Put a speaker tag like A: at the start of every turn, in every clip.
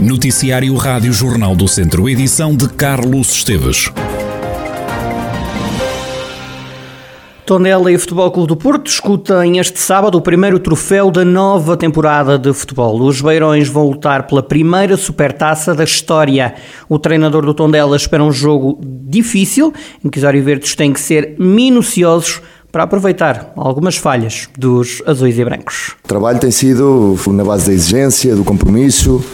A: Noticiário Rádio Jornal do Centro, edição de Carlos Esteves.
B: Tondela e Futebol Clube do Porto discutem este sábado o primeiro troféu da nova temporada de futebol. Os Beirões vão lutar pela primeira supertaça da história. O treinador do Tondela espera um jogo difícil, em que os Verdes têm que ser minuciosos para aproveitar algumas falhas dos azuis e brancos.
C: O trabalho tem sido na base da exigência, do compromisso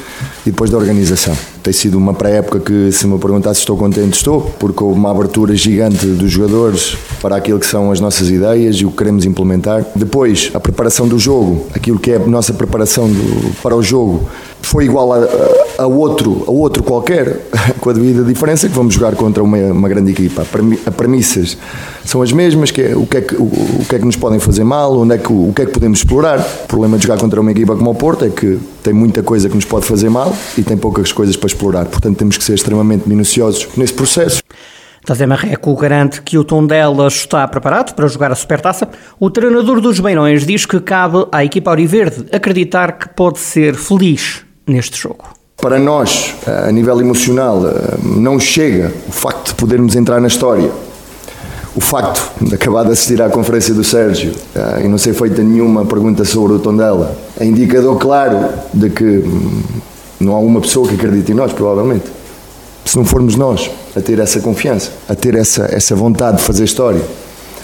C: e depois da organização. Tem sido uma pré-época que, se me perguntar se estou contente, estou, porque houve uma abertura gigante dos jogadores para aquilo que são as nossas ideias e o que queremos implementar. Depois, a preparação do jogo, aquilo que é a nossa preparação do, para o jogo, foi igual a, a, outro, a outro qualquer, com a devida diferença que vamos jogar contra uma, uma grande equipa. A premissas são as mesmas, que é o que é que, o, o, que é que nos podem fazer mal, onde é que, o, o que é que podemos explorar. O problema de jogar contra uma equipa como o Porto é que tem muita coisa que nos pode fazer mal e tem poucas coisas para explorar. Portanto, temos que ser extremamente minuciosos nesse processo.
B: José Marreco garante que o Tondela está preparado para jogar a Supertaça. O treinador dos Beirões diz que cabe à equipa Auriverde acreditar que pode ser feliz neste jogo.
C: Para nós, a nível emocional, eh, não chega o facto de podermos entrar na história. O facto de acabar de assistir à conferência do Sérgio eh, e não ser feita nenhuma pergunta sobre o Tondela é indicador claro de que hum, não há uma pessoa que acredite em nós, provavelmente. Se não formos nós a ter essa confiança, a ter essa, essa vontade de fazer história,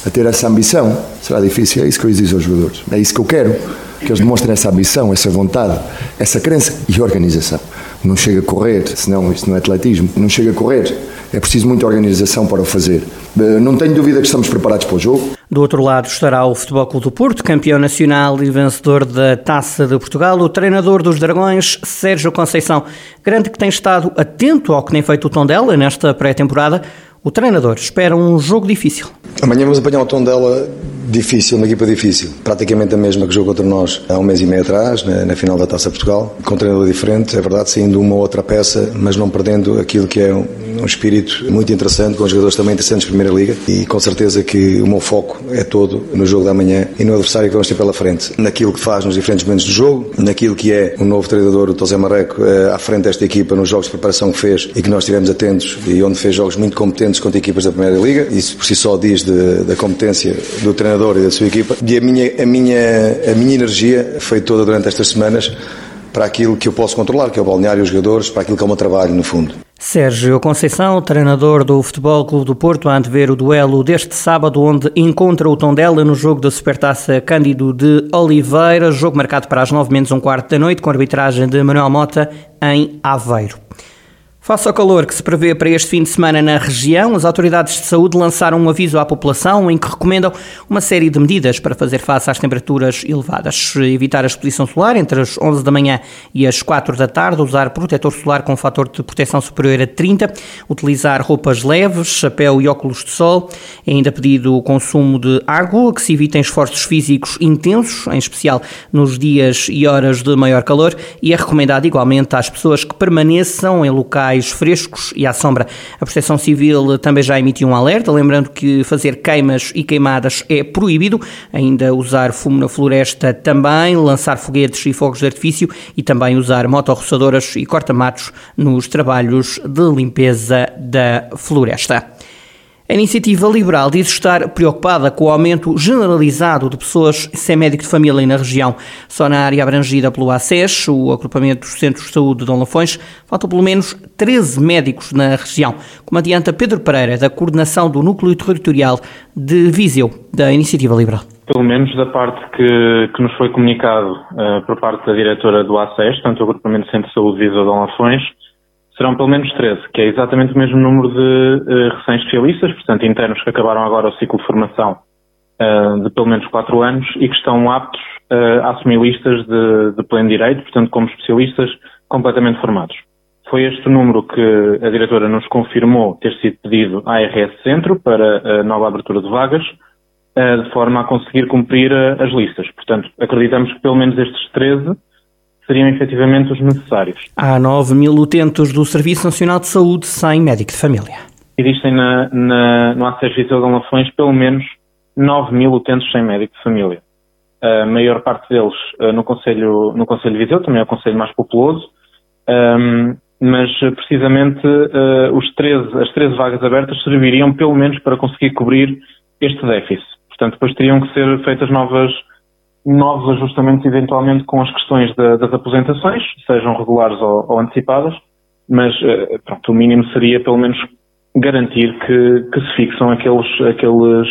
C: a ter essa ambição, será difícil. É isso que eu exijo aos jogadores. É isso que eu quero que eles demonstrem essa ambição, essa vontade, essa crença e organização. Não chega a correr, senão isto não é atletismo, não chega a correr. É preciso muita organização para o fazer. Eh, não tenho dúvida que estamos preparados para o jogo.
B: Do outro lado estará o Futebol Clube do Porto, campeão nacional e vencedor da Taça de Portugal. O treinador dos Dragões, Sérgio Conceição, garante que tem estado atento ao que tem feito o Tondela nesta pré-temporada. O treinador espera um jogo difícil.
D: Amanhã vamos apanhar o Tondela difícil, uma equipa difícil, praticamente a mesma que jogou contra nós há um mês e meio atrás, na, na final da Taça Portugal, com um treinador diferente, é verdade, saindo uma outra peça, mas não perdendo aquilo que é um, um espírito muito interessante, com jogadores também interessantes de Primeira Liga e com certeza que o meu foco é todo no jogo da manhã e no adversário que vamos ter pela frente, naquilo que faz nos diferentes momentos do jogo, naquilo que é o novo treinador, o Tosé Marreco, eh, à frente desta equipa nos jogos de preparação que fez e que nós estivemos atentos e onde fez jogos muito competentes contra equipas da Primeira Liga, isso por si só diz de, da competência do treinador e da sua equipa. E a minha, a minha, a minha energia foi toda durante estas semanas para aquilo que eu posso controlar, que é o balneário e os jogadores, para aquilo que é o meu trabalho, no fundo.
B: Sérgio Conceição, treinador do Futebol Clube do Porto, a antever o duelo deste sábado, onde encontra o Tondela no jogo da Supertaça Cândido de Oliveira, jogo marcado para as nove menos um quarto da noite, com arbitragem de Manuel Mota em Aveiro. Face ao calor que se prevê para este fim de semana na região, as autoridades de saúde lançaram um aviso à população em que recomendam uma série de medidas para fazer face às temperaturas elevadas. Evitar a exposição solar entre as 11 da manhã e as 4 da tarde, usar protetor solar com fator de proteção superior a 30, utilizar roupas leves, chapéu e óculos de sol. É ainda pedido o consumo de água, que se evitem esforços físicos intensos, em especial nos dias e horas de maior calor, e é recomendado igualmente às pessoas que permaneçam em locais locais frescos e à sombra. A Proteção Civil também já emitiu um alerta, lembrando que fazer queimas e queimadas é proibido, ainda usar fumo na floresta também, lançar foguetes e fogos de artifício e também usar motorroçadoras e corta-matos nos trabalhos de limpeza da floresta. A iniciativa liberal diz estar preocupada com o aumento generalizado de pessoas sem médico de família na região. Só na área abrangida pelo ACES, o agrupamento dos Centros de Saúde de Dom Lafões, faltam pelo menos 13 médicos na região, como adianta Pedro Pereira, da coordenação do Núcleo Territorial de Viseu, da Iniciativa Liberal.
E: Pelo menos da parte que, que nos foi comunicado uh, por parte da diretora do ACES, tanto o agrupamento Centro de Saúde de Viseu de Dom Lafões, serão pelo menos 13, que é exatamente o mesmo número de uh, recém-especialistas, portanto internos que acabaram agora o ciclo de formação uh, de pelo menos 4 anos e que estão aptos uh, a assumir listas de, de pleno direito, portanto como especialistas completamente formados. Foi este número que a diretora nos confirmou ter sido pedido à RS Centro para a nova abertura de vagas, de forma a conseguir cumprir as listas. Portanto, acreditamos que pelo menos estes 13 seriam efetivamente os necessários.
B: Há 9 mil utentes do Serviço Nacional de Saúde sem médico de família.
E: Existem na, na, no ACS Viseu de Lafões pelo menos 9 mil utentes sem médico de família. A maior parte deles uh, no Conselho, no Conselho de Viseu, também é o Conselho mais populoso, Um, mas precisamente uh, os 13, as 13 vagas abertas serviriam pelo menos para conseguir cobrir este déficit. Portanto, depois teriam que ser feitas novas, novos ajustamentos eventualmente com as questões das aposentações, sejam regulares ou, ou antecipadas, mas uh, pronto, o mínimo seria pelo menos garantir que, que se fixam aqueles, aqueles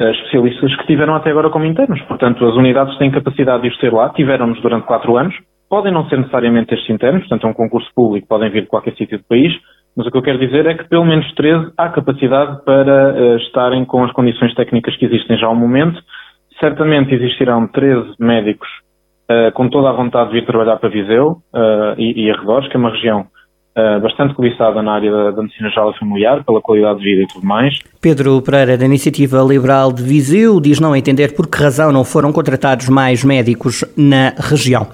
E: uh, especialistas que tiveram até agora como internos. Portanto, as unidades têm capacidade de os ter lá, tiveram-nos durante quatro anos, podem não ser necessariamente estes internos, portanto é um concurso público, podem vir de qualquer sítio do país, mas o que eu quero dizer é que pelo menos 13 há capacidade para uh, estarem com as condições técnicas que existem já ao momento. Certamente existirão 13 médicos uh, com toda a vontade de vir trabalhar para Viseu uh, e, e arredores, que é uma região Uh, bastante cobiçada na área da, da medicina geral e familiar, pela qualidade de vida e tudo mais.
B: Pedro Pereira, da Iniciativa Liberal de Viseu, diz não entender por que razão não foram contratados mais médicos na região.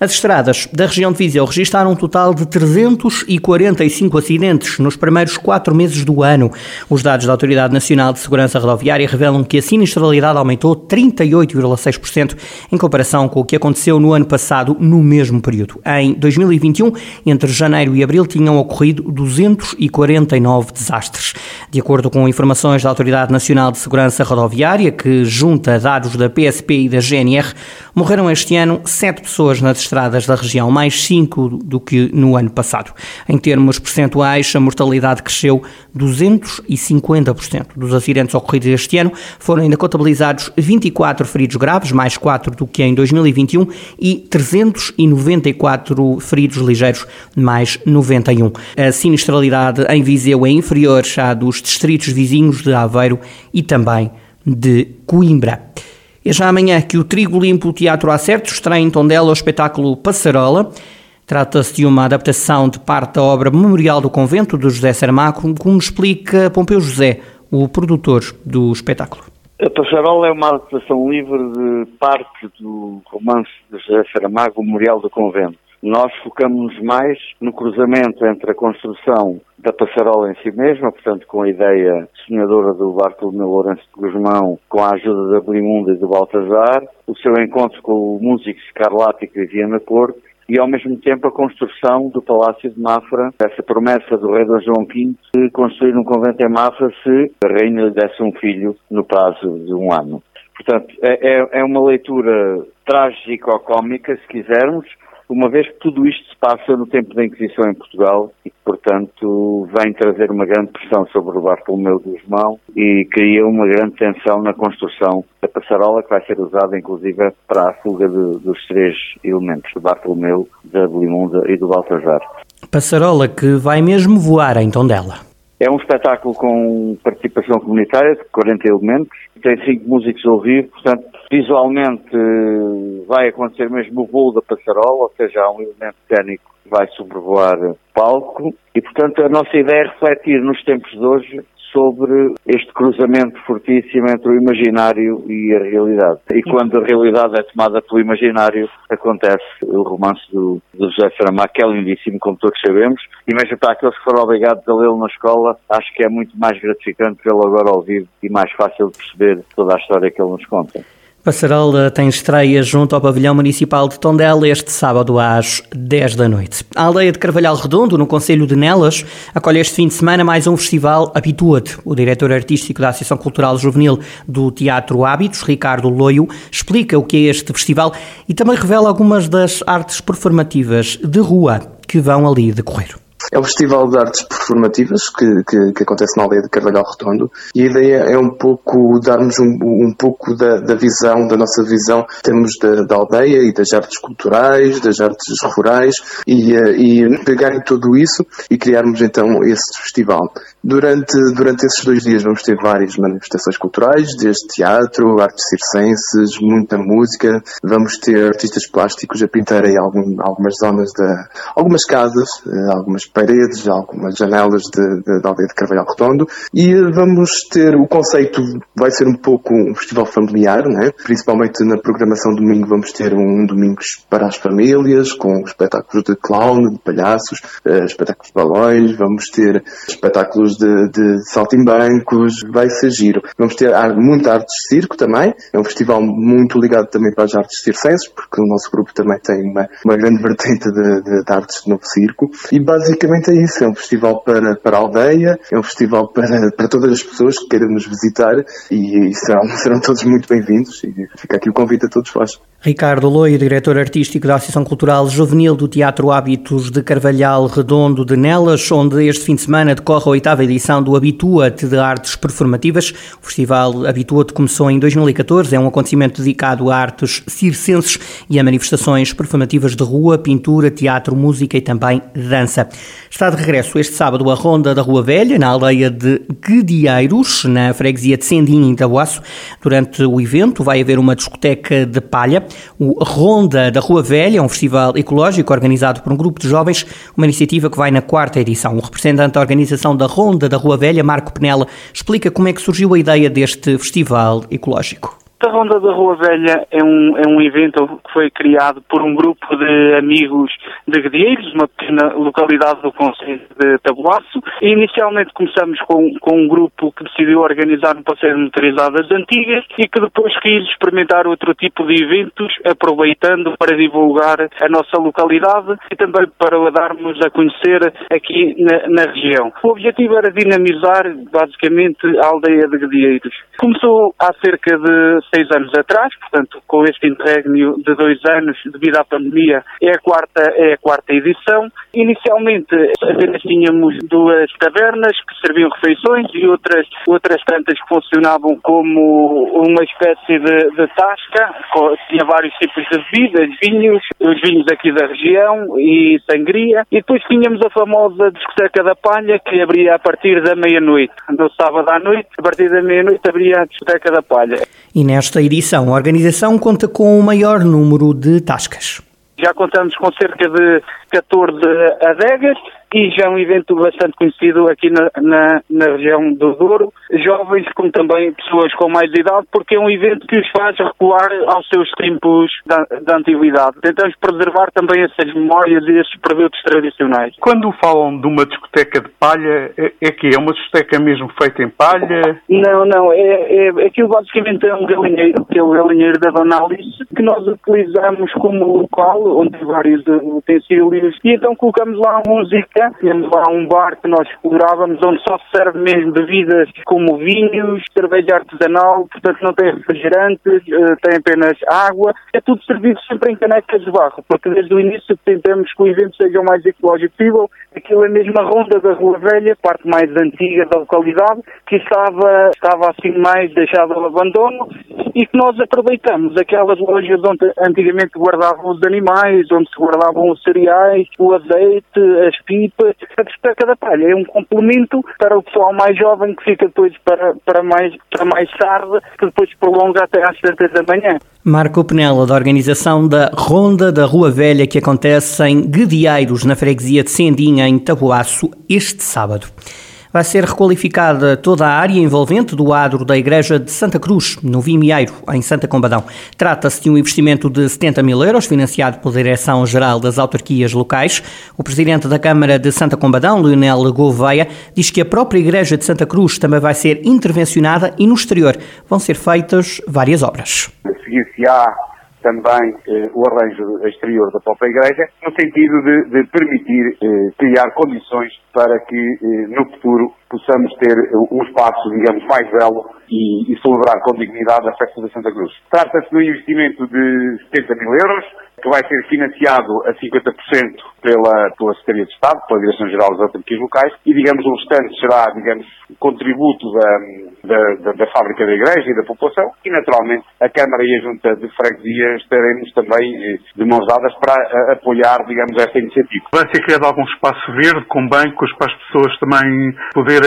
B: As estradas da região de Viseu registaram um total de 345 acidentes nos primeiros quatro meses do ano. Os dados da Autoridade Nacional de Segurança Rodoviária revelam que a sinistralidade aumentou 38,6% em comparação com o que aconteceu no ano passado, no mesmo período. Em 2021, entre janeiro e abril, tinham ocorrido 249 desastres. De acordo com informações da Autoridade Nacional de Segurança Rodoviária, que junta dados da PSP e da GNR, morreram este ano sete pessoas nas estradas da região, mais 5 do que no ano passado. Em termos percentuais, a mortalidade cresceu 250%. Dos acidentes ocorridos este ano, foram ainda contabilizados 24 feridos graves, mais 4 do que em 2021, e 394 feridos ligeiros, mais 91. A sinistralidade em Viseu é inferior à dos distritos vizinhos de Aveiro e também de Coimbra. É já amanhã que o Trigo Limpo Teatro Acertos estreia em Tondela o espetáculo Passarola. Trata-se de uma adaptação de parte da obra Memorial do Convento de José Saramago, como explica Pompeu José, o produtor do espetáculo.
F: A Passarola é uma adaptação livre de parte do romance de José Saramago, Memorial do Convento. Nós focamos mais no cruzamento entre a construção da passarola em si mesma, portanto com a ideia sonhadora do Bartolomeu Lourenço de Guzmão, com a ajuda da Blimunda e do Baltazar, o seu encontro com o músico Scarlatti que vivia na corte, e ao mesmo tempo a construção do Palácio de Mafra, essa promessa do rei Dom João V de construir um convento em Mafra se a rainha lhe desse um filho no prazo de um ano. Portanto, é, é, é uma leitura trágico-cómica, se quisermos, uma vez que tudo isto se passa no tempo da Inquisição em Portugal e portanto, vem trazer uma grande pressão sobre o Bartolomeu de Guzmão e cria uma grande tensão na construção da passarola que vai ser usada, inclusive, para a fuga de, dos três elementos, do Bartolomeu, da Belimunda e do Baltazar.
B: Passarola que vai mesmo voar em Tondela.
F: É um espetáculo com participação comunitária de 40 elementos, tem cinco músicos ao vivo, portanto, visualmente vai acontecer mesmo o voo da passarola, ou seja, há um elemento técnico que vai sobrevoar o palco, e portanto a nossa ideia é refletir nos tempos de hoje sobre este cruzamento fortíssimo entre o imaginário e a realidade. E quando a realidade é tomada pelo imaginário, acontece o romance do, do José Saramago, que é lindíssimo, como todos sabemos, e mesmo para aqueles que foram obrigados a lê-lo na escola, acho que é muito mais gratificante vê-lo agora ao vivo e mais fácil de perceber toda a história que ele nos conta.
B: Passarola tem estreia junto ao Pavilhão Municipal de Tondela este sábado às 10 da noite. A aldeia de Carvalhal Redondo, no Conselho de Nelas, acolhe este fim de semana mais um festival Habitua-te. O diretor artístico da Associação Cultural Juvenil do Teatro Hábitos, Ricardo Loio, explica o que é este festival e também revela algumas das artes performativas de rua que vão ali decorrer.
G: É um festival de artes performativas que, que, que, acontece na aldeia de Carvalhal Redondo e a ideia é um pouco darmos um, um pouco da, da, visão, da nossa visão, temos da, da, aldeia e das artes culturais, das artes rurais e, eh, e pegar em tudo isso e criarmos então esse festival. Durante, durante esses dois dias vamos ter várias manifestações culturais, desde teatro, artes circenses, muita música, vamos ter artistas plásticos a pintarem algum, algumas zonas, de, algumas casas, eh, algumas paredes, algumas janelas Nelas da aldeia de Carvalhal Redondo. E vamos ter, o conceito vai ser um pouco um festival familiar, né? principalmente na programação domingo vamos ter um domingos para as famílias, com espetáculos de clown, de palhaços, uh, espetáculos de balões, vamos ter espetáculos de, de saltimbancos, vai ser giro. Vamos ter muita arte de circo também, é um festival muito ligado também para as artes circenses, porque o nosso grupo também tem uma, uma grande vertente de, de, de artes de novo circo. E basicamente é isso, é um festival para, para a aldeia, é um festival para, para todas as pessoas que queiram nos visitar e, e serão, serão todos muito bem-vindos e fica aqui o convite a todos vós.
B: Ricardo Loio, diretor artístico da Associação Cultural Juvenil do Teatro Hábitos de Carvalhal Redondo de Nelas, onde este fim de semana decorre a oitava edição do Habitua-te de Artes Performativas. O festival Habitua-te começou em 2014, é um acontecimento dedicado a artes circenses e a manifestações performativas de rua, pintura, teatro, música e também dança. Está de regresso este sábado a Ronda da Rua Velha, na aldeia de Guedieiros, na freguesia de Sendim, em Tabuaço. Durante o evento vai haver uma discoteca de palha. O Ronda da Rua Velha um festival ecológico organizado por um grupo de jovens, uma iniciativa que vai na quarta edição. O representante da organização da Ronda da Rua Velha, Marco Penela, explica como é que surgiu a ideia deste festival ecológico.
H: A Ronda da Rua Velha é um, é um evento que foi criado por um grupo de amigos de Guedieiros, uma pequena localidade do Conselho de Tabuaço. E inicialmente começamos com, com um grupo que decidiu organizar um passeio de motorizadas antigas e que depois quis experimentar outro tipo de eventos, aproveitando para divulgar a nossa localidade e também para darmos a conhecer aqui na, na região. O objetivo era dinamizar basicamente a aldeia de Guedieiros. Começou há cerca de seis anos atrás, portanto, com este interregno de dois anos devido à pandemia, é a quarta, é a quarta edição. Inicialmente apenas tínhamos duas tavernas que serviam refeições e outras, outras tantas que funcionavam como uma espécie de, de tasca, tinha vários tipos de bebidas, vinhos, os vinhos aqui da região e sangria, e depois tínhamos a famosa discoteca da palha que abria a partir da meia-noite. No sábado à noite, a partir da meia-noite abria a discoteca da palha.
B: E Nesta edição, a organização conta com o maior número de tascas.
H: Já contamos com cerca de 14 adegas e já é um evento bastante conhecido aqui na, na, na, região do Douro. Jovens, como também pessoas com mais idade, porque é um evento que os faz recuar aos seus tempos da, da antiguidade. Tentamos preservar também essas memórias e esses produtos tradicionais.
I: Quando falam de uma discoteca de palha, é, é que é uma discoteca mesmo feita em palha?
H: Não, não. É, é, aquilo basicamente é um galinheiro, que é o galinheiro da Dona Alice, que nós utilizamos como local, onde tem vários utensílios, e então colocamos lá música temos lá um bar que nós explorávamos onde só se serve mesmo bebidas como vinhos, cerveja artesanal, portanto não tem refrigerantes, eh, tem apenas água. É tudo servido sempre em canecas de barro, porque desde o início tentamos que o evento seja o mais ecológico possível. Aquilo é mesmo a ronda da Rua Velha, parte mais antiga da localidade, que estava, estava assim mais deixada ao abandono e que nós aproveitamos aquelas lojas onde antigamente guardavam os animais, onde se guardavam os cereais, o azeite, as pipas, a despeca da palha é um complemento para o pessoal mais jovem que fica depois para, para, mais, para mais tarde, que depois prolonga até às tantas da manhã.
B: Marco Penela, da organização da Ronda da Rua Velha, que acontece em Guedieiros, na freguesia de Sendinha, em Tabuaço, este sábado vai ser requalificada toda a área envolvente do adro da Igreja de Santa Cruz, no Vimieiro, em Santa Combadão. Trata-se de um investimento de 70 mil euros, financiado pela Direção-Geral das Autarquias Locais. O presidente da Câmara de Santa Combadão, Leonel Gouveia, diz que a própria Igreja de Santa Cruz também vai ser intervencionada e no exterior vão ser feitas várias obras.
J: Também eh, o arranjo exterior da própria Igreja, no sentido de, de permitir eh, criar condições para que eh, no futuro possamos ter um espaço, digamos, mais belo e, e celebrar com dignidade a festa da Santa Cruz. Trata-se de um investimento de 70 mil euros, que vai ser financiado a 50% pela, pela Secretaria de Estado, pela Direção-Geral das Autarquias Locais, e, digamos, o restante será, digamos, contributo da, da, da, fábrica da igreja e da população e, naturalmente, a Câmara e a Junta de Freguesia estaremos também eh, de mãos dadas para a, apoiar, digamos, esta iniciativa.
I: Vai ser criado algum espaço verde com bancos para as pessoas também poderem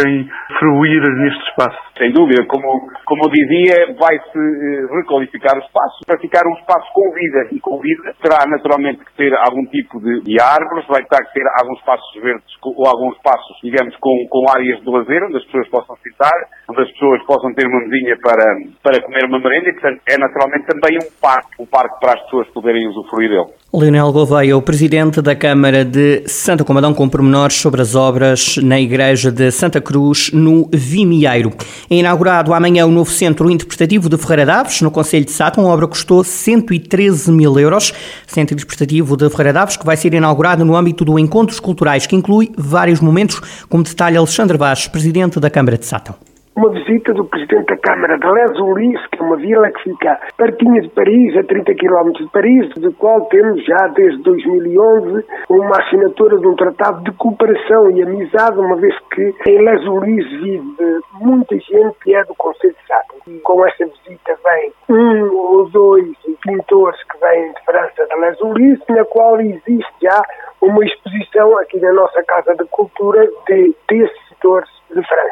I: fruir neste espaço?
J: Sem dúvida, como, como eu dizia, vai-se eh, requalificar o espaço para ficar um espaço com vida e com vida terá naturalmente que ter algum tipo de, de árvores, vai ter que ter alguns espaços verdes ou alguns espaços, digamos, com, com áreas de lazer onde as pessoas possam sentar, onde as pessoas possam ter uma mesinha para, para comer uma merenda e, portanto, é naturalmente também um parque, um parque para as pessoas poderem usufruir dele.
B: Leonel Gouveia, o presidente da Câmara de Santa Comadão, com pormenores sobre as obras na Igreja de Santa Cruz, no Vimieiro. É inaugurado amanhã o novo Centro Interpretativo de Ferreira Daves, no Conselho de Sátão. A obra custou 113 mil euros. Centro Interpretativo de Ferreira Daves, que vai ser inaugurado no âmbito do Encontros Culturais, que inclui vários momentos, como detalha Alexandre Vaz, presidente da Câmara de Sátão
K: uma visita do Presidente da Câmara de Les Ulis, que é uma vila que fica pertinho de Paris, a 30 km de Paris, do qual temos já desde 2011 uma assinatura de um tratado de cooperação e amizade, uma vez que em Les Ulis vive muita gente que é do Conselho de Sátão. E com esta visita vem um ou dois pintores que vêm de França de Les Ulis, na qual existe já uma exposição aqui na nossa Casa da Cultura de, desses pintores de França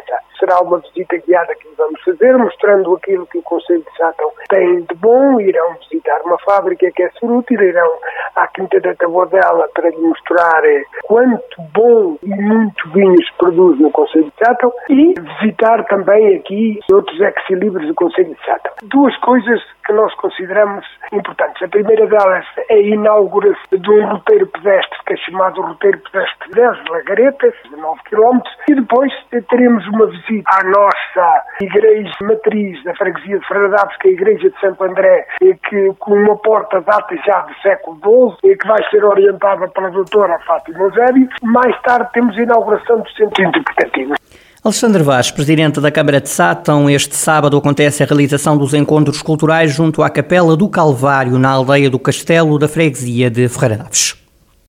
K: será uma visita guiada que vamos fazer, mostrando aquilo que o Conselho de Sátão tem de bom. Irão visitar uma fábrica que é frutífera, irão à Quinta da Tabordela para lhe mostrar eh, quanto bom e muito vinho se produz no Conselho de Sátão e visitar também aqui outros ex-libres do Conselho de Sátão. Duas coisas que nós consideramos importantes. A primeira delas é a inauguração de um roteiro pedestre que é chamado Roteiro Pedestre 10 Lagaretas, de 9 km, e depois teremos uma visita à nossa igreja matriz da freguesia de Fradaves, que é a igreja de Santo André, e que com uma porta data já do século XII, e que vai ser orientada pela doutora Fátima Eusébio. Mais tarde temos a inauguração do Centro Interpretativo.
B: Alexandre Vaz, presidente da Câmara de Sátão, este sábado acontece a realização dos encontros culturais junto à Capela do Calvário, na aldeia do Castelo da Freguesia de Ferreira